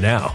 now.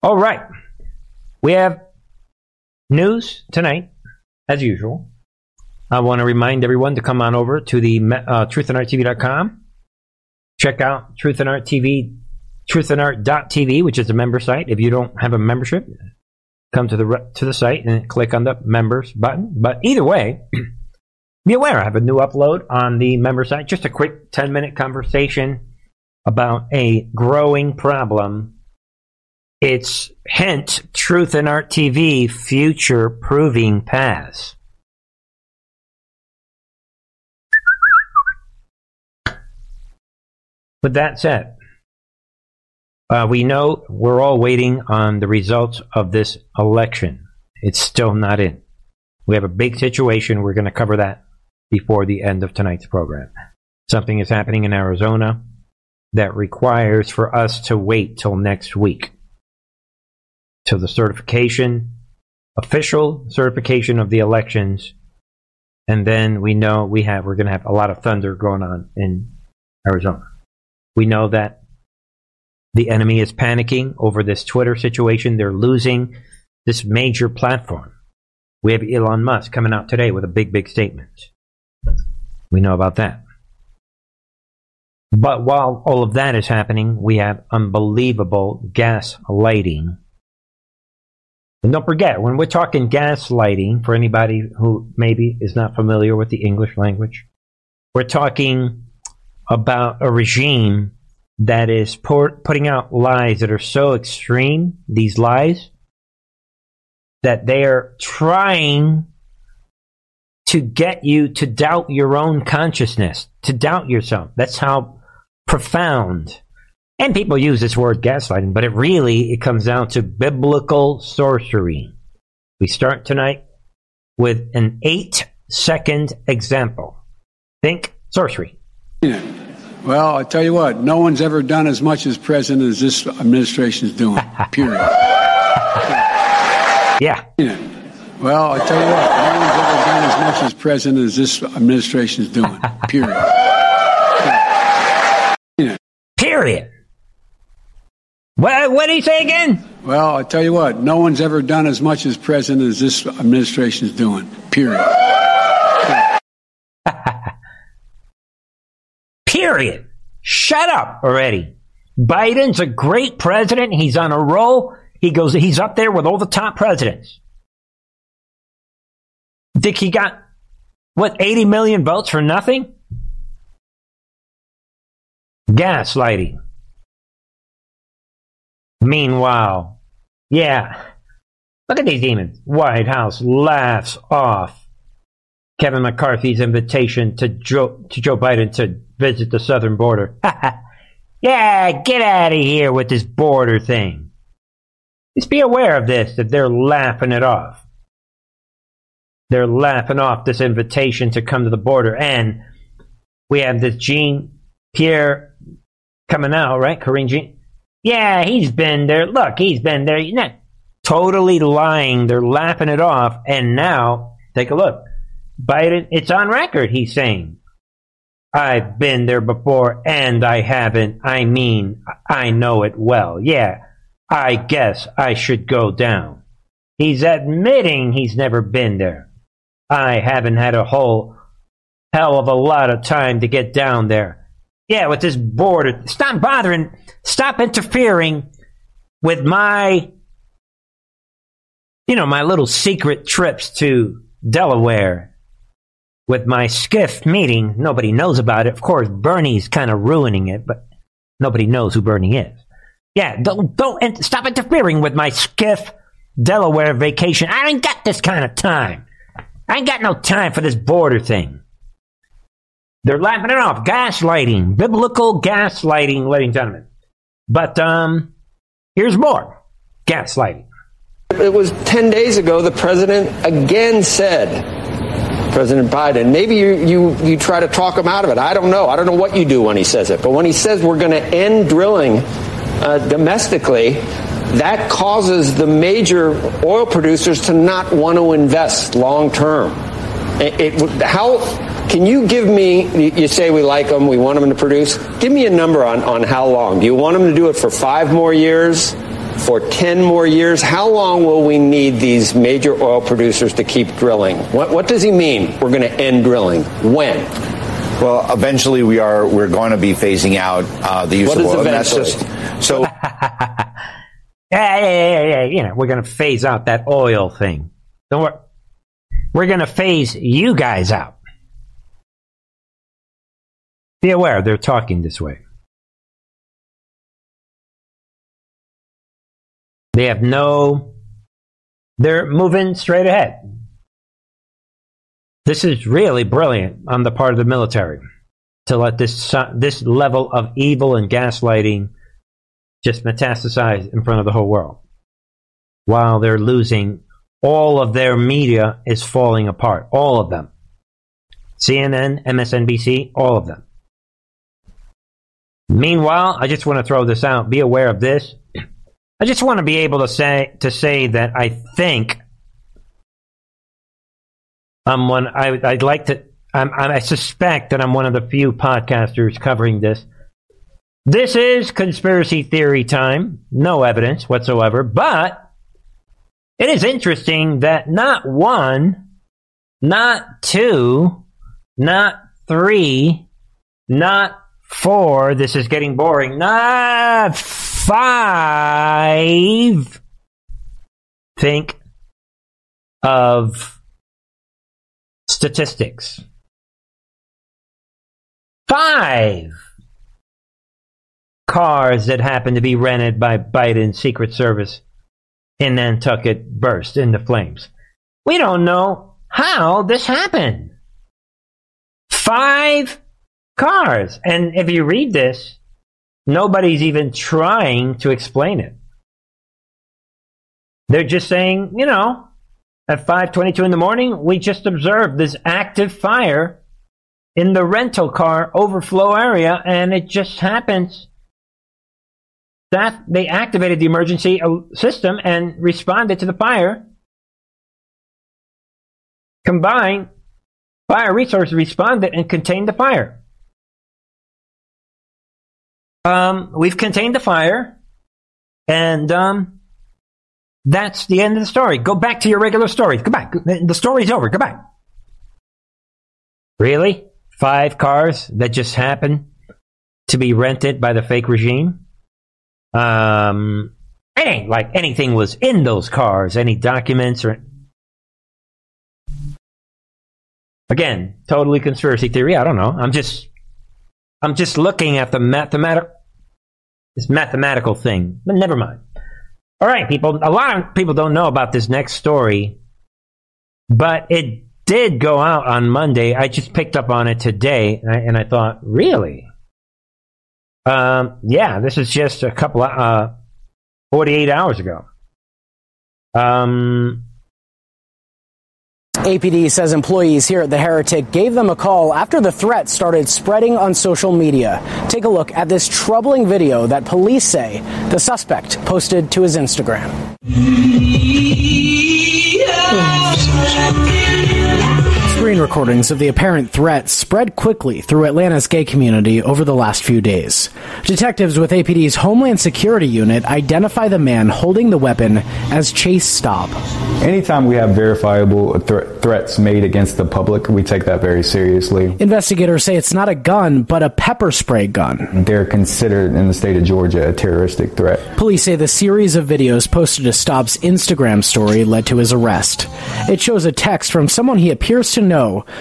All right. We have news tonight, as usual. I want to remind everyone to come on over to the uh, truthandarttv.com. Check out Truth and Art TV, truthandart.tv, which is a member site. If you don't have a membership, come to the to the site and click on the members button. But either way, be aware I have a new upload on the member site. Just a quick 10 minute conversation about a growing problem. It's hint Truth and Art TV future proving paths. With that said, uh, we know we're all waiting on the results of this election. It's still not in. We have a big situation. We're going to cover that before the end of tonight's program. Something is happening in Arizona that requires for us to wait till next week till the certification, official certification of the elections, and then we know we have we're going to have a lot of thunder going on in Arizona. We know that the enemy is panicking over this Twitter situation. They're losing this major platform. We have Elon Musk coming out today with a big, big statement. We know about that. But while all of that is happening, we have unbelievable gas lighting. And don't forget, when we're talking gaslighting, for anybody who maybe is not familiar with the English language, we're talking about a regime that is pour, putting out lies that are so extreme, these lies, that they are trying to get you to doubt your own consciousness, to doubt yourself. That's how profound. And people use this word gaslighting, but it really it comes down to biblical sorcery. We start tonight with an 8 second example. Think sorcery. Well, I tell you what, no one's ever done as much as president as this administration is doing. Period. yeah. Well, I tell you what, no one's ever done as much as president as this administration is doing. Period. Period. What, uh, what did he say again? Well, I tell you what, no one's ever done as much as president as this administration is doing. Period. Period. Shut up already. Biden's a great president. He's on a roll. He goes, he's up there with all the top presidents. Think he got, what, 80 million votes for nothing? Gaslighting. Meanwhile, yeah, look at these demons. White House laughs off Kevin McCarthy's invitation to Joe, to Joe Biden to visit the southern border. yeah, get out of here with this border thing. Just be aware of this, that they're laughing it off. They're laughing off this invitation to come to the border. And we have this Jean Pierre coming out, right? Karine Jean. Yeah, he's been there. Look, he's been there. You're not totally lying. They're laughing it off. And now, take a look. Biden, it's on record, he's saying. I've been there before and I haven't. I mean, I know it well. Yeah, I guess I should go down. He's admitting he's never been there. I haven't had a whole hell of a lot of time to get down there. Yeah, with this border. Stop bothering. Stop interfering with my, you know, my little secret trips to Delaware with my SCIF meeting. Nobody knows about it. Of course, Bernie's kind of ruining it, but nobody knows who Bernie is. Yeah, don't don't stop interfering with my SCIF Delaware vacation. I ain't got this kind of time. I ain't got no time for this border thing. They're laughing it off. Gaslighting, biblical gaslighting, ladies and gentlemen. But um, Here's more gaslighting. It was 10 days ago the president again said, President Biden, maybe you, you, you try to talk him out of it. I don't know. I don't know what you do when he says it. But when he says we're going to end drilling uh, domestically, that causes the major oil producers to not want to invest long term. It, it, how can you give me? You say we like them, we want them to produce. Give me a number on on how long. Do you want them to do it for five more years? For 10 more years? How long will we need these major oil producers to keep drilling? What, what does he mean? We're going to end drilling. When? Well, eventually we are. We're going to be phasing out uh, the use What of is oil. and that's eventually? just so. Yeah, yeah, yeah, yeah, you know, we're going to phase out that oil thing. Don't worry. We're going to phase you guys out. Be aware, they're talking this way. They have no. They're moving straight ahead. This is really brilliant on the part of the military to let this this level of evil and gaslighting just metastasize in front of the whole world, while they're losing all of their media is falling apart. All of them. CNN, MSNBC, all of them. Meanwhile, I just want to throw this out. Be aware of this. I just want to be able to say to say that I think I'm one. I, I'd like to. I'm, I suspect that I'm one of the few podcasters covering this. This is conspiracy theory time. No evidence whatsoever, but it is interesting that not one, not two, not three, not four. This is getting boring. Not five. Think of statistics. Five cars that happened to be rented by Biden's Secret Service in Nantucket burst into flames. We don't know how this happened. Five cars. And if you read this, nobody's even trying to explain it. They're just saying, you know, at 5:22 in the morning, we just observed this active fire in the rental car overflow area and it just happens that they activated the emergency system and responded to the fire. Combined, fire resources responded and contained the fire. Um, we've contained the fire, and um, that's the end of the story. Go back to your regular story. Go back. The story's over. Go back. Really? Five cars that just happened to be rented by the fake regime? Um, it ain't like anything was in those cars, any documents or. Again, totally conspiracy theory. I don't know. I'm just, I'm just looking at the mathematical, this mathematical thing. But never mind. All right, people. A lot of people don't know about this next story, but it did go out on Monday. I just picked up on it today, and I, and I thought, really? Um, yeah, this is just a couple of, uh, 48 hours ago. Um, APD says employees here at the Heretic gave them a call after the threat started spreading on social media. Take a look at this troubling video that police say the suspect posted to his Instagram. Screen recordings of the apparent threat spread quickly through Atlanta's gay community over the last few days. Detectives with APD's Homeland Security Unit identify the man holding the weapon as Chase Staub. Anytime we have verifiable thr- threats made against the public, we take that very seriously. Investigators say it's not a gun, but a pepper spray gun. They're considered in the state of Georgia a terroristic threat. Police say the series of videos posted to Staub's Instagram story led to his arrest. It shows a text from someone he appears to know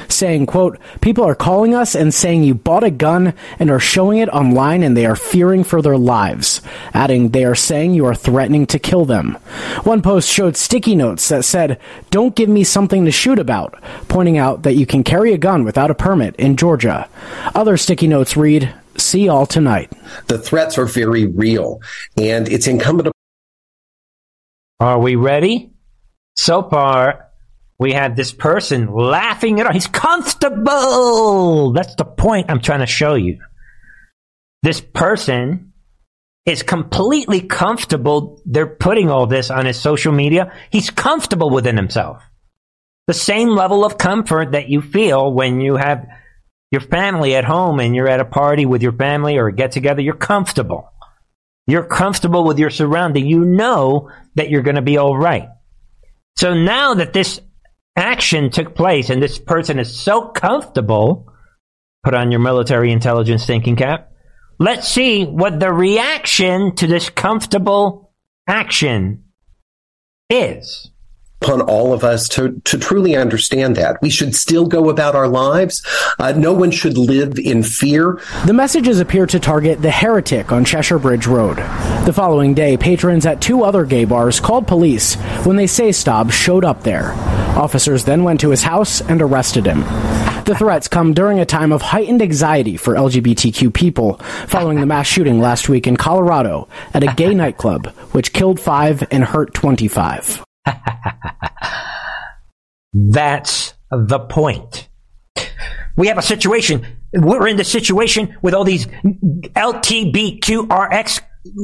saying, quote, people are calling us and saying you bought a gun and are showing it online and they are fearing for their lives. Adding, they are saying you are threatening to kill them. One post showed sticky notes that said, don't give me something to shoot about, pointing out that you can carry a gun without a permit in Georgia. Other sticky notes read, see all tonight. The threats are very real, and it's incumbent upon. Are we ready? So far, we have this person laughing it off. He's comfortable. That's the point I'm trying to show you. This person is completely comfortable. They're putting all this on his social media. He's comfortable within himself. The same level of comfort that you feel when you have your family at home and you're at a party with your family or a get together. You're comfortable. You're comfortable with your surrounding. You know that you're going to be all right. So now that this action took place and this person is so comfortable, put on your military intelligence thinking cap. Let's see what the reaction to this comfortable action is upon all of us to, to truly understand that. We should still go about our lives. Uh, no one should live in fear. The messages appear to target the heretic on Cheshire Bridge Road. The following day, patrons at two other gay bars called police when they say Staub showed up there. Officers then went to his house and arrested him. The threats come during a time of heightened anxiety for LGBTQ people following the mass shooting last week in Colorado at a gay nightclub, which killed five and hurt 25. That's the point. We have a situation. We're in the situation with all these LTBQRX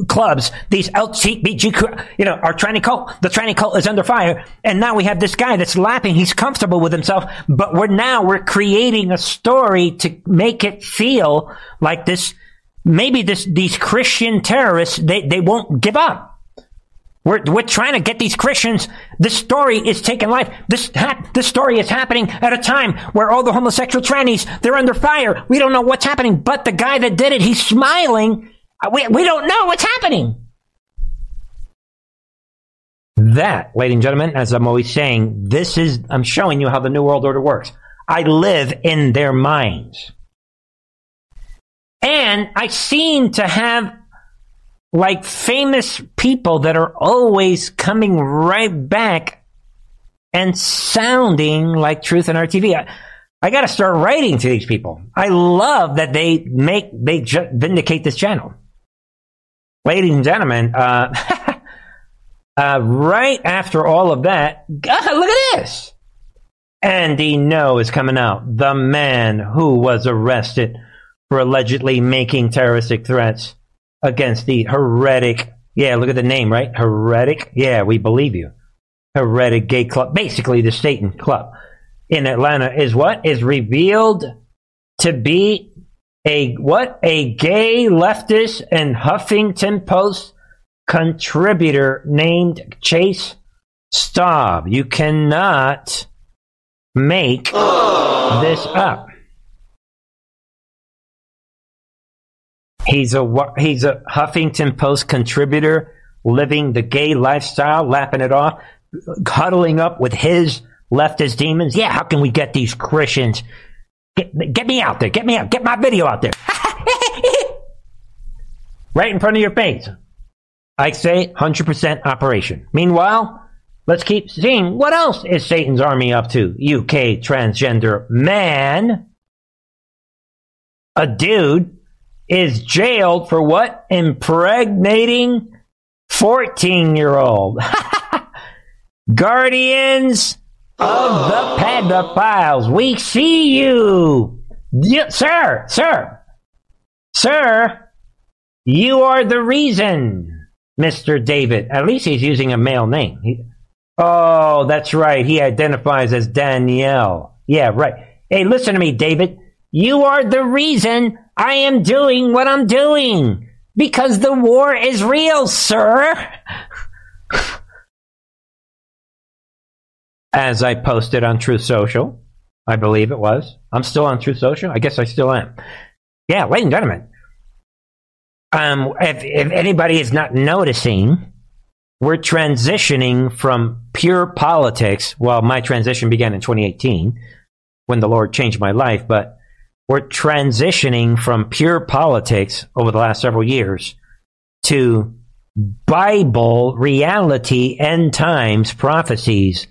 clubs, these LTBG, you know, our tranny cult, the tranny cult is under fire. And now we have this guy that's laughing. He's comfortable with himself, but we're now, we're creating a story to make it feel like this, maybe this, these Christian terrorists, they, they won't give up. We're, we're trying to get these Christians. This story is taking life. This this story is happening at a time where all the homosexual trannies they're under fire. We don't know what's happening, but the guy that did it, he's smiling. Uh, we we don't know what's happening. That, ladies and gentlemen, as I'm always saying, this is I'm showing you how the new world order works. I live in their minds, and I seem to have like famous people that are always coming right back and sounding like Truth and Art TV. I, I got to start writing to these people. I love that they make they ju- vindicate this channel, ladies and gentlemen. Uh, uh, right after all of that, God, look at this. Andy Ngo is coming out. The man who was arrested for allegedly making terroristic threats against the heretic. Yeah, look at the name, right? Heretic. Yeah, we believe you. Heretic gay club. Basically, the Satan club in Atlanta is what is revealed to be a what a gay leftist and Huffington Post contributor named Chase Staub. You cannot make this up. He's a he's a Huffington Post contributor, living the gay lifestyle, lapping it off, huddling up with his leftist demons. Yeah, how can we get these Christians? Get, get me out there. Get me out. Get my video out there. right in front of your face. I say 100% operation. Meanwhile, let's keep seeing what else is Satan's army up to. UK transgender man. A dude is jailed for what? Impregnating 14 year old. Guardians of the pedophiles, we see you. Sir, sir, sir, you are the reason, Mr. David. At least he's using a male name. He, oh, that's right. He identifies as Danielle. Yeah, right. Hey, listen to me, David. You are the reason I am doing what I'm doing. Because the war is real, sir. As I posted on Truth Social, I believe it was. I'm still on Truth Social. I guess I still am. Yeah, ladies and gentlemen. Um, if, if anybody is not noticing, we're transitioning from pure politics. Well, my transition began in 2018 when the Lord changed my life, but we're transitioning from pure politics over the last several years to Bible reality, end times prophecies,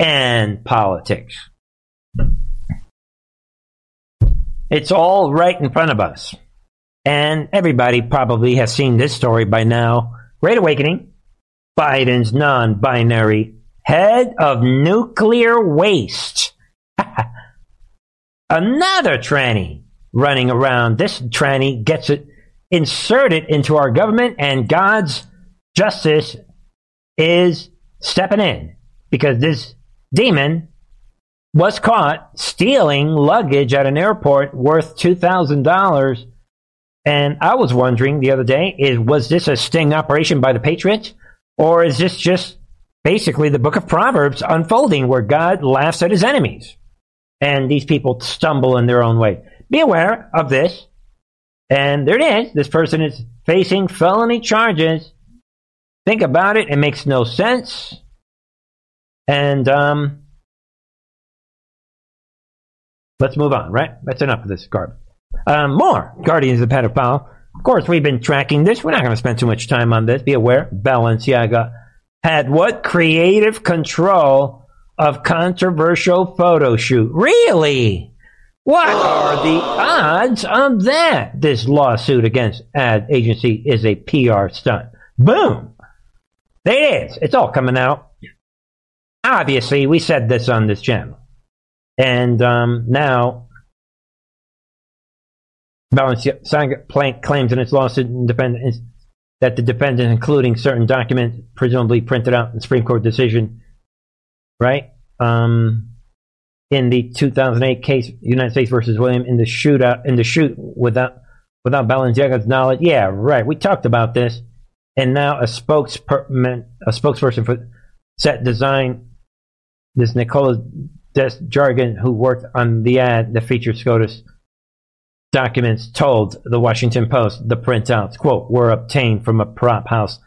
and politics. It's all right in front of us. And everybody probably has seen this story by now. Great Awakening. Biden's non binary head of nuclear waste. Another tranny running around. This tranny gets it inserted into our government, and God's justice is stepping in because this demon was caught stealing luggage at an airport worth $2,000. And I was wondering the other day, is was this a sting operation by the Patriots? Or is this just basically the book of Proverbs unfolding where God laughs at his enemies? And these people stumble in their own way. Be aware of this. And there it is. This person is facing felony charges. Think about it. It makes no sense. And um, let's move on, right? That's enough of this garbage. Um, more Guardians of the Pedophile. Of course, we've been tracking this. We're not going to spend too much time on this. Be aware, Balenciaga had what creative control of controversial photo shoot? Really? What are the odds of that? This lawsuit against ad agency is a PR stunt. Boom. There it is. It's all coming out. Obviously, we said this on this channel. And um, now Balenciaga Plank claims in its lawsuit that the defendant, including certain documents presumably printed out in the Supreme Court decision, right? Um, in the 2008 case, United States versus William, in the shootout, in the shoot without without Balenciaga's knowledge. Yeah, right. We talked about this, and now a spokesperson, a spokesperson for set design, this Nicola Desjardins, who worked on the ad that featured SCOTUS documents told the Washington Post the printouts, quote, were obtained from a prop house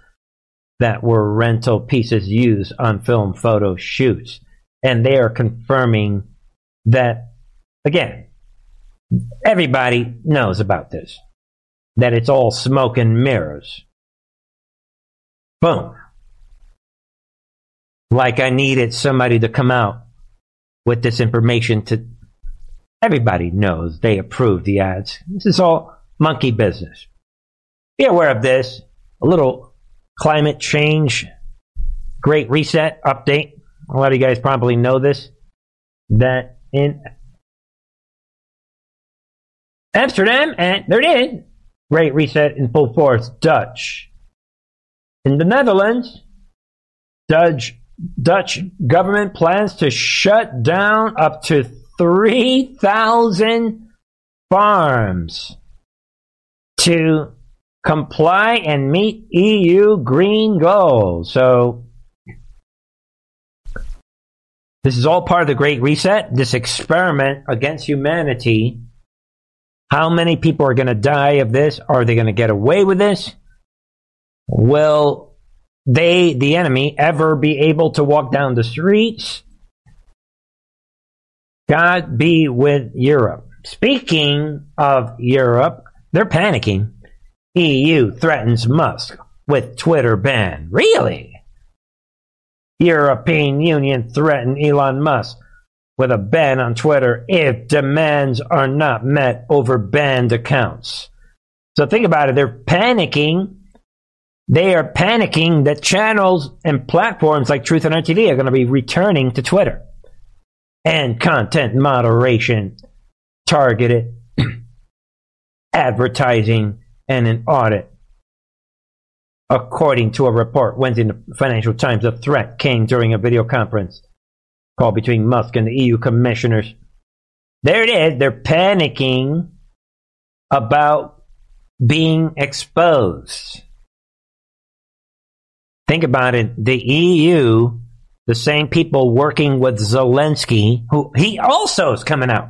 that were rental pieces used on film photo shoots. And they are confirming that, again, everybody knows about this, that it's all smoke and mirrors. Boom. Like I needed somebody to come out with this information to Everybody knows they approve the ads. This is all monkey business. Be aware of this. A little climate change, great reset update. A lot of you guys probably know this. That in Amsterdam, and there it is. Great reset in full force. Dutch. In the Netherlands, Dutch Dutch government plans to shut down up to 3,000 farms to comply and meet EU green goals. So, this is all part of the Great Reset, this experiment against humanity. How many people are going to die of this? Are they going to get away with this? Will they, the enemy, ever be able to walk down the streets? God be with Europe. Speaking of Europe, they're panicking. EU threatens Musk with Twitter ban. Really? European Union threaten Elon Musk with a ban on Twitter if demands are not met over banned accounts. So think about it. They're panicking. They are panicking that channels and platforms like Truth and Art TV are going to be returning to Twitter and content moderation, targeted advertising, and an audit. According to a report Wednesday in the Financial Times, the threat came during a video conference call between Musk and the EU commissioners. There it is. They're panicking about being exposed. Think about it. The EU the same people working with Zelensky, who he also is coming out.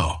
now.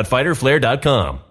www.fighterflare.com.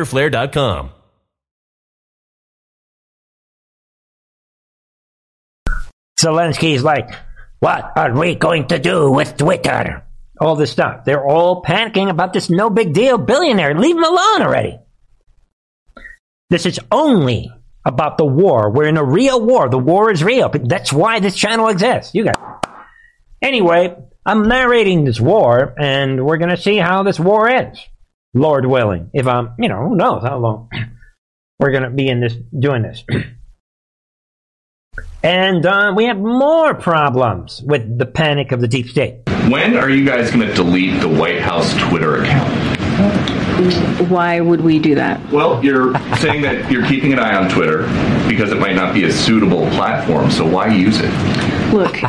Zelensky's like, what are we going to do with Twitter? All this stuff. They're all panicking about this no big deal billionaire. Leave him alone already. This is only about the war. We're in a real war. The war is real. That's why this channel exists. You guys. Anyway, I'm narrating this war, and we're going to see how this war ends. Lord willing. If I'm, you know, who knows how long we're going to be in this, doing this. and uh, we have more problems with the panic of the deep state. When are you guys going to delete the White House Twitter account? Why would we do that? Well, you're saying that you're keeping an eye on Twitter because it might not be a suitable platform, so why use it? Look,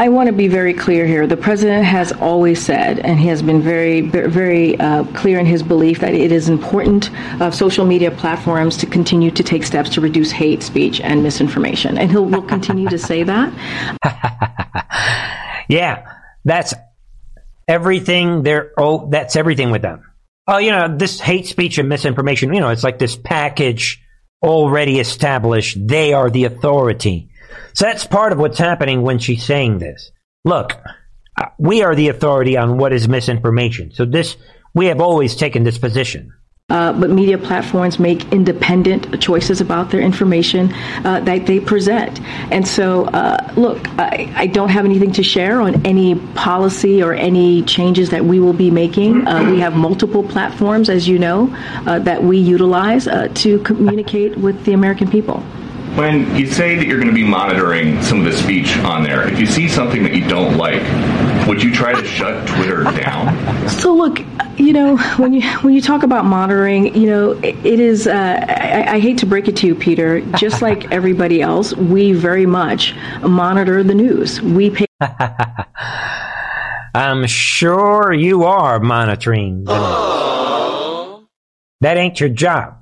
I want to be very clear here. The president has always said, and he has been very, very uh, clear in his belief that it is important of social media platforms to continue to take steps to reduce hate speech and misinformation, and he'll will continue to say that. yeah, that's everything. They're oh, that's everything with them. Oh, you know, this hate speech and misinformation. You know, it's like this package already established. They are the authority. So that's part of what's happening when she's saying this. Look, uh, we are the authority on what is misinformation. So this, we have always taken this position. Uh, but media platforms make independent choices about their information uh, that they present. And so, uh, look, I, I, don't have anything to share on any policy or any changes that we will be making. Uh, we have multiple platforms, as you know, uh, that we utilize to communicate with the American people when you say that you're going to be monitoring some of the speech on there, if you see something that you don't like, would you try to shut Twitter down? So look, you know, when you when you talk about monitoring, you know, it, it is. Uh, I, I, hate to break it to you, Peter. Just like everybody else, we very much monitor the news. We pay. I'm sure you are monitoring. that ain't your job.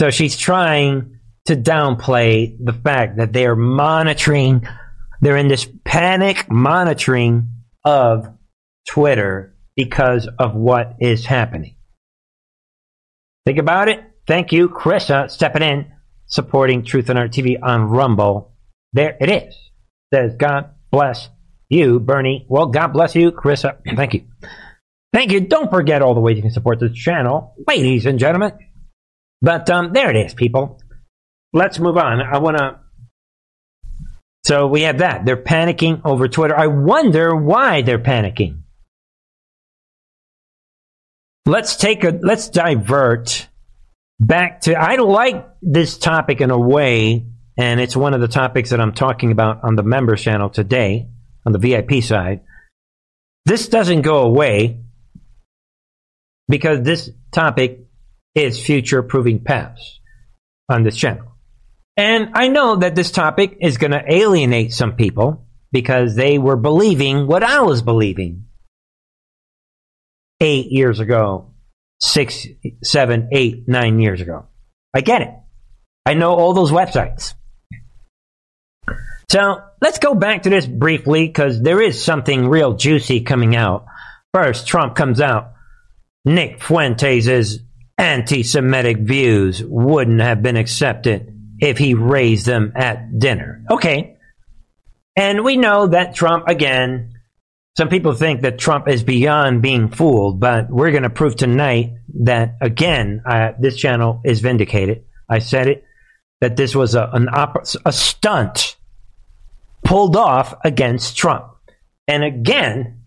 So she's trying to downplay the fact that they are monitoring They're in this panic monitoring of Twitter because of what is happening. Think about it. Thank you, Krista, stepping in, supporting Truth and Art TV on Rumble. There it is. Says God bless you, Bernie. Well, God bless you, Carissa. Thank you. Thank you. Don't forget all the ways you can support this channel, ladies and gentlemen. But um, there it is, people. Let's move on. I want to. So we have that. They're panicking over Twitter. I wonder why they're panicking. Let's take a. Let's divert back to. I like this topic in a way, and it's one of the topics that I'm talking about on the members channel today on the VIP side. This doesn't go away because this topic is future proving past on this channel. And I know that this topic is going to alienate some people because they were believing what I was believing eight years ago, six, seven, eight, nine years ago. I get it. I know all those websites. So let's go back to this briefly because there is something real juicy coming out. First, Trump comes out. Nick Fuentes' anti Semitic views wouldn't have been accepted if he raised them at dinner. Okay. And we know that Trump, again, some people think that Trump is beyond being fooled, but we're going to prove tonight that, again, uh, this channel is vindicated. I said it, that this was a, an op- a stunt pulled off against Trump. And again,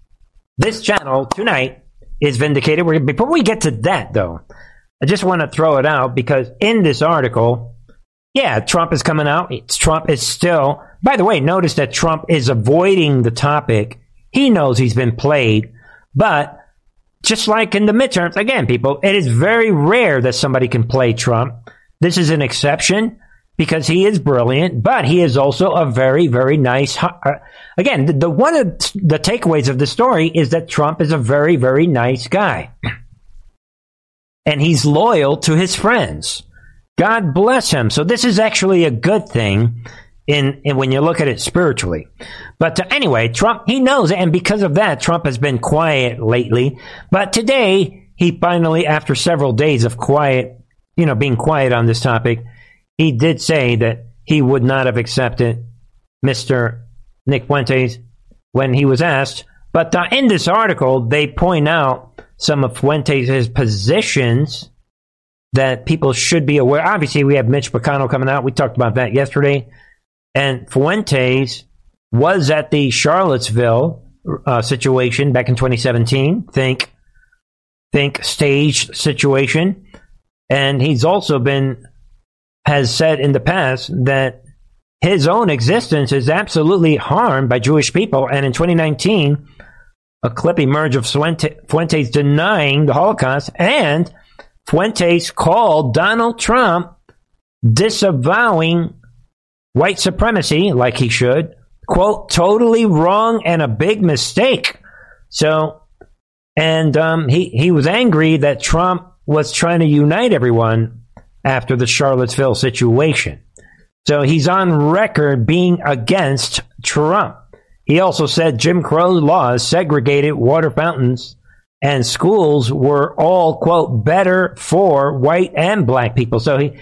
this channel tonight is vindicated. We're, before we get to that, though, I just want to throw it out because in this article, yeah, Trump is coming out. It's, Trump is still, by the way, notice that Trump is avoiding the topic. He knows he's been played, but just like in the midterms, again, people, it is very rare that somebody can play Trump. This is an exception because he is brilliant, but he is also a very, very nice. Uh, again, the, the one of the takeaways of the story is that Trump is a very, very nice guy, and he's loyal to his friends. God bless him. So this is actually a good thing in, in when you look at it spiritually. But uh, anyway, Trump he knows and because of that, Trump has been quiet lately. But today, he finally, after several days of quiet, you know, being quiet on this topic he did say that he would not have accepted Mr. Nick Fuentes when he was asked. But uh, in this article, they point out some of Fuentes' positions that people should be aware. Obviously, we have Mitch McConnell coming out. We talked about that yesterday. And Fuentes was at the Charlottesville uh, situation back in 2017. Think, think staged situation. And he's also been has said in the past that his own existence is absolutely harmed by Jewish people. And in 2019, a clip emerged of Fuentes denying the Holocaust, and Fuentes called Donald Trump disavowing white supremacy, like he should, quote, totally wrong and a big mistake. So, and um, he, he was angry that Trump was trying to unite everyone after the Charlottesville situation. So he's on record being against Trump. He also said Jim Crow laws segregated water fountains and schools were all, quote, better for white and black people. So he,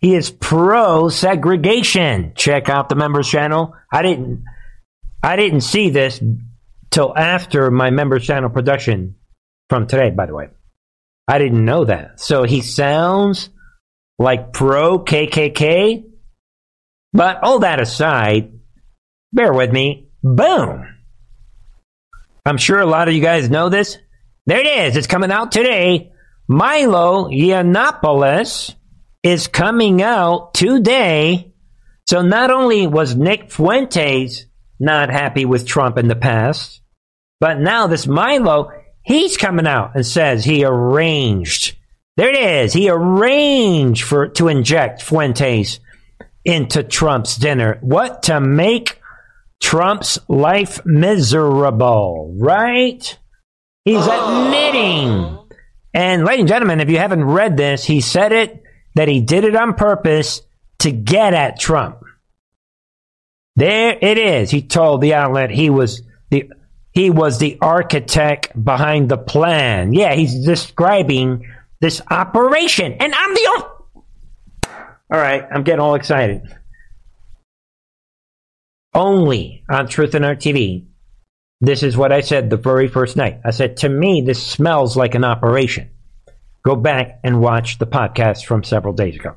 he is pro segregation. Check out the members channel. I didn't, I didn't see this till after my members channel production from today, by the way. I didn't know that. So he sounds like pro KKK. But all that aside, bear with me. Boom. I'm sure a lot of you guys know this. There it is. It's coming out today. Milo Yiannopoulos is coming out today. So not only was Nick Fuentes not happy with Trump in the past, but now this Milo, he's coming out and says he arranged there it is. He arranged for to inject Fuentes into Trump's dinner. What to make Trump's life miserable, right? He's admitting. And ladies and gentlemen, if you haven't read this, he said it that he did it on purpose to get at Trump. There it is. He told the outlet he was the he was the architect behind the plan. Yeah, he's describing this operation, and I'm the. All right, I'm getting all excited. Only on Truth and Art TV. This is what I said the very first night. I said, to me, this smells like an operation. Go back and watch the podcast from several days ago.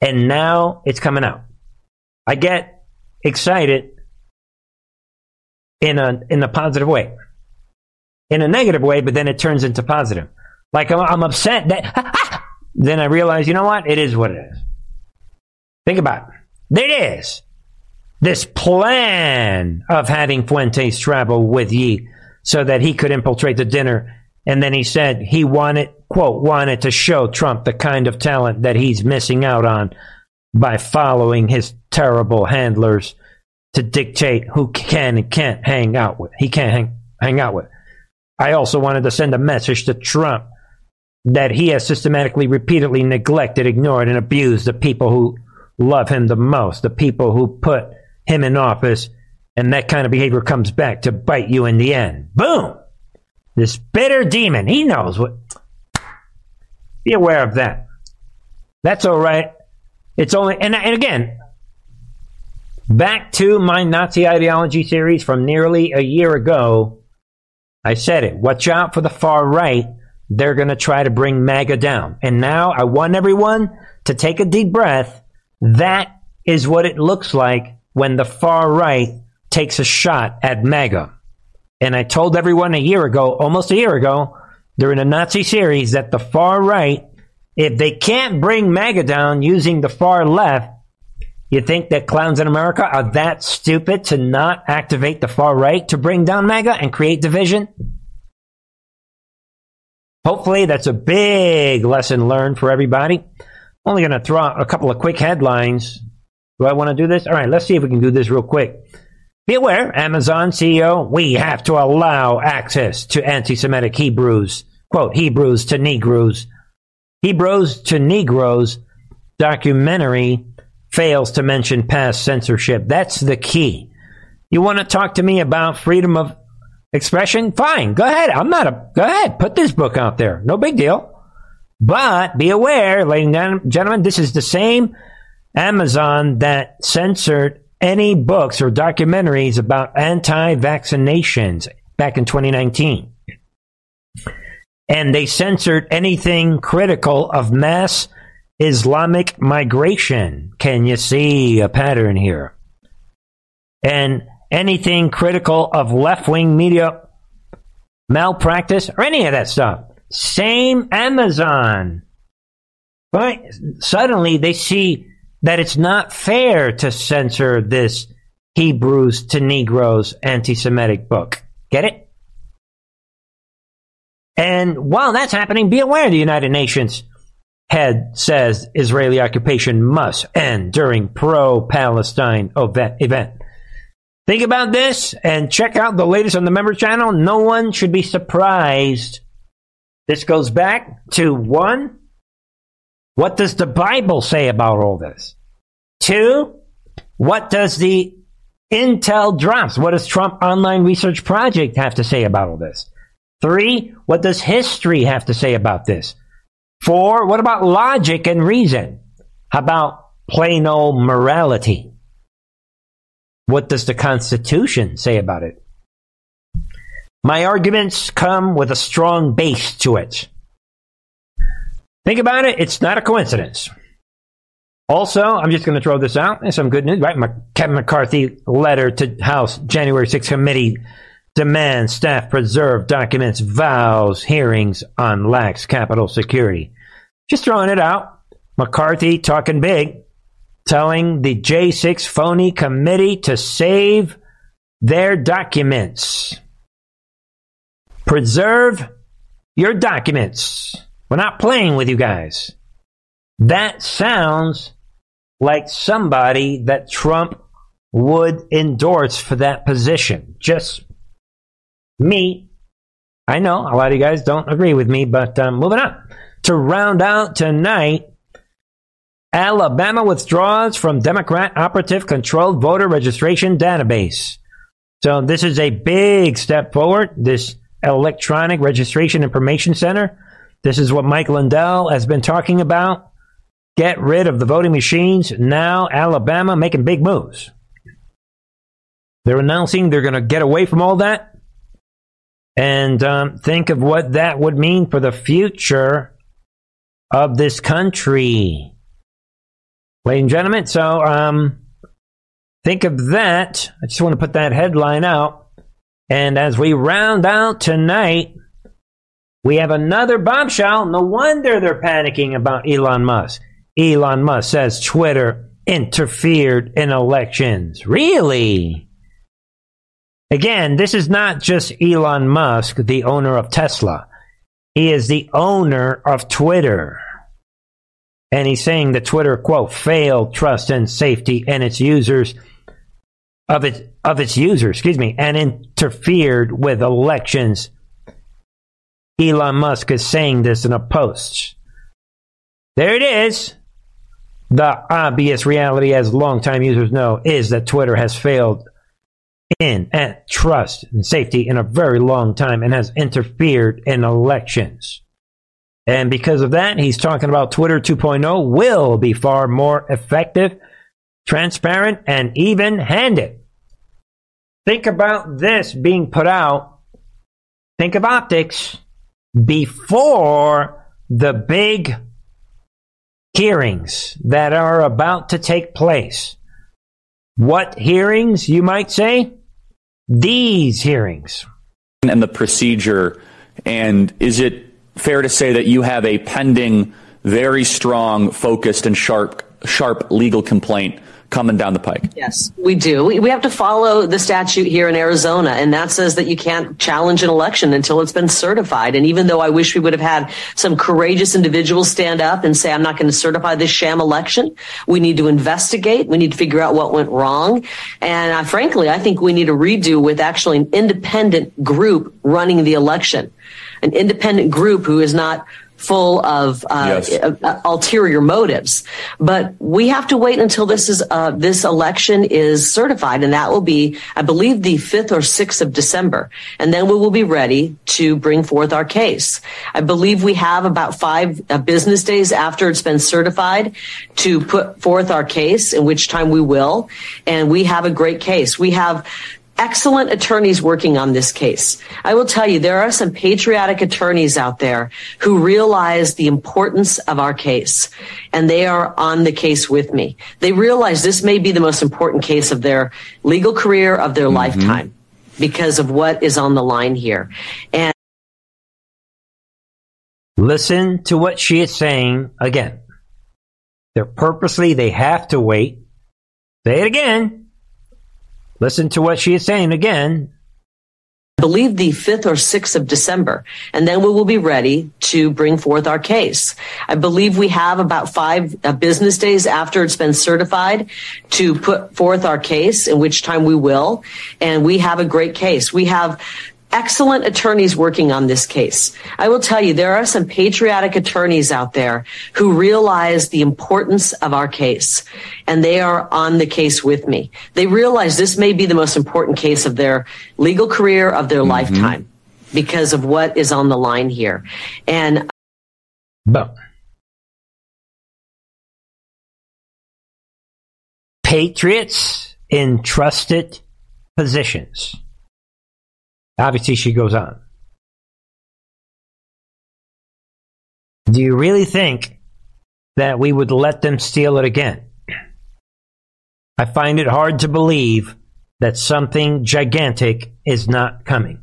And now it's coming out. I get excited in a in a positive way, in a negative way, but then it turns into positive. Like I'm, I'm upset that then I realize, you know what? It is what it is. Think about it. It is this plan of having Fuentes travel with Ye so that he could infiltrate the dinner. And then he said he wanted, quote, wanted to show Trump the kind of talent that he's missing out on by following his terrible handlers to dictate who can and can't hang out with. He can't hang, hang out with. I also wanted to send a message to Trump that he has systematically, repeatedly neglected, ignored, and abused the people who love him the most, the people who put him in office, and that kind of behavior comes back to bite you in the end. Boom! This bitter demon, he knows what. Be aware of that. That's all right. It's only, and, and again, back to my Nazi ideology series from nearly a year ago. I said it. Watch out for the far right. They're going to try to bring MAGA down. And now I want everyone to take a deep breath. That is what it looks like when the far right takes a shot at MAGA. And I told everyone a year ago, almost a year ago, during a Nazi series, that the far right if they can't bring MAGA down using the far left, you think that clowns in America are that stupid to not activate the far right to bring down MAGA and create division? Hopefully, that's a big lesson learned for everybody. Only going to throw out a couple of quick headlines. Do I want to do this? All right, let's see if we can do this real quick. Be aware, Amazon CEO, we have to allow access to anti Semitic Hebrews, quote, Hebrews to Negroes Hebrews to Negroes documentary fails to mention past censorship. That's the key. You want to talk to me about freedom of expression? Fine, go ahead. I'm not a. Go ahead, put this book out there. No big deal. But be aware, ladies and gentlemen, this is the same Amazon that censored any books or documentaries about anti vaccinations back in 2019 and they censored anything critical of mass Islamic migration. Can you see a pattern here? And anything critical of left wing media malpractice or any of that stuff. Same Amazon. Right? Suddenly they see that it's not fair to censor this Hebrews to Negroes anti Semitic book. Get it? And while that's happening, be aware the United Nations head says Israeli occupation must end during pro Palestine event. Think about this and check out the latest on the member channel. No one should be surprised. This goes back to one, what does the Bible say about all this? Two, what does the Intel drops? What does Trump Online Research Project have to say about all this? Three, what does history have to say about this? Four, what about logic and reason? How about plain old morality? What does the Constitution say about it? My arguments come with a strong base to it. Think about it, it's not a coincidence. Also, I'm just going to throw this out. some good news, right? Kevin McCarthy letter to House January 6th committee demands staff preserve documents, vows, hearings on lax Capitol security. Just throwing it out. McCarthy talking big, telling the J6 phony committee to save their documents. Preserve your documents. We're not playing with you guys. That sounds like somebody that Trump would endorse for that position. Just me. I know a lot of you guys don't agree with me, but um, moving on. To round out tonight, Alabama withdraws from Democrat operative controlled voter registration database. So this is a big step forward. This electronic registration information center. This is what Mike Lindell has been talking about. Get rid of the voting machines. Now Alabama making big moves. They're announcing they're going to get away from all that. And um, think of what that would mean for the future of this country. Ladies and gentlemen, so um, think of that. I just want to put that headline out. And as we round out tonight, we have another bombshell. No wonder they're panicking about Elon Musk. Elon Musk says Twitter interfered in elections. Really? Again, this is not just Elon Musk, the owner of Tesla. He is the owner of Twitter. And he's saying the Twitter, quote, failed trust and safety and its users of its of its users, excuse me, and interfered with elections. Elon Musk is saying this in a post. There it is. The obvious reality, as longtime users know, is that Twitter has failed in at trust and safety in a very long time and has interfered in elections. And because of that, he's talking about Twitter 2.0 will be far more effective, transparent, and even handed. Think about this being put out. Think of optics before the big hearings that are about to take place. What hearings, you might say? These hearings. And the procedure. And is it fair to say that you have a pending, very strong, focused, and sharp, sharp legal complaint coming down the pike. Yes, we do. We have to follow the statute here in Arizona, and that says that you can't challenge an election until it's been certified. And even though I wish we would have had some courageous individuals stand up and say, I'm not going to certify this sham election, we need to investigate. We need to figure out what went wrong. And frankly, I think we need a redo with actually an independent group running the election an independent group who is not full of uh, yes. uh, ulterior motives. But we have to wait until this is uh, this election is certified, and that will be, I believe, the fifth or sixth of December, and then we will be ready to bring forth our case. I believe we have about five uh, business days after it's been certified to put forth our case, in which time we will, and we have a great case. We have excellent attorneys working on this case. I will tell you, there are some patriotic attorneys out there who realize the importance of our case, and they are on the case with me. They realize this may be the most important case of their legal career, of their mm-hmm. lifetime, because of what is on the line here. And listen to what she is saying again. They're purposely, they have to wait. Say it again Listen to what she is saying again. I believe the 5th or 6th of December, and then we will be ready to bring forth our case. I believe we have about five uh, business days after it's been certified to put forth our case, in which time we will. And we have a great case. We have excellent attorneys working on this case. I will tell you, there are some patriotic attorneys out there who realize the importance of our case, and they are on the case with me. They realize this may be the most important case of their legal career, of their mm-hmm. lifetime, because of what is on the line here. And but patriots in trusted positions Obviously, she goes on. Do you really think that we would let them steal it again? I find it hard to believe that something gigantic is not coming.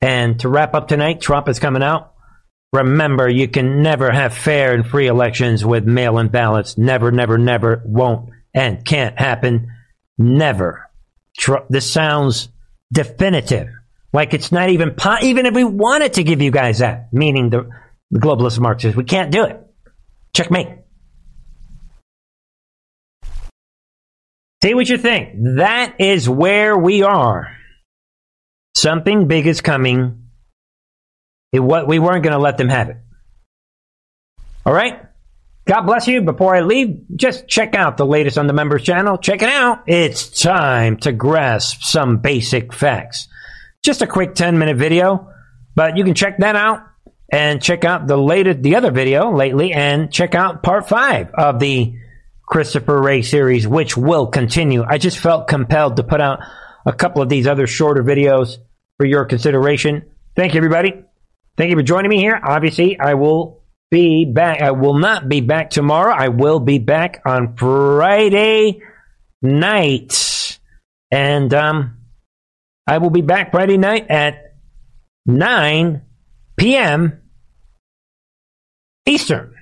And to wrap up tonight, Trump is coming out. Remember, you can never have fair and free elections with mail in ballots. Never, never, never, won't, and can't happen. Never. this sounds definitive. Like it's not even po- even if we wanted to give you guys that, meaning the, the globalist Marxists, we can't do it. Checkmate. Say what you think. That is where we are. Something big is coming. It, what we weren't going to let them have it. All right. God bless you. Before I leave, just check out the latest on the members channel. Check it out. It's time to grasp some basic facts. Just a quick 10 minute video, but you can check that out and check out the latest, the other video lately and check out part five of the Christopher Wray series, which will continue. I just felt compelled to put out a couple of these other shorter videos for your consideration. Thank you, everybody. Thank you for joining me here. Obviously, I will be back. I will not be back tomorrow. I will be back on Friday night. And um, I will be back Friday night at 9 p.m. Eastern.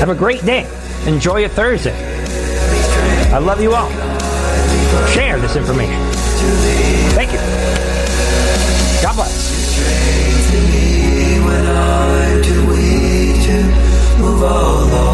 Have a great day. Enjoy your Thursday. I love you all. Share this information. Thank you. God bless. Move along.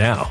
now.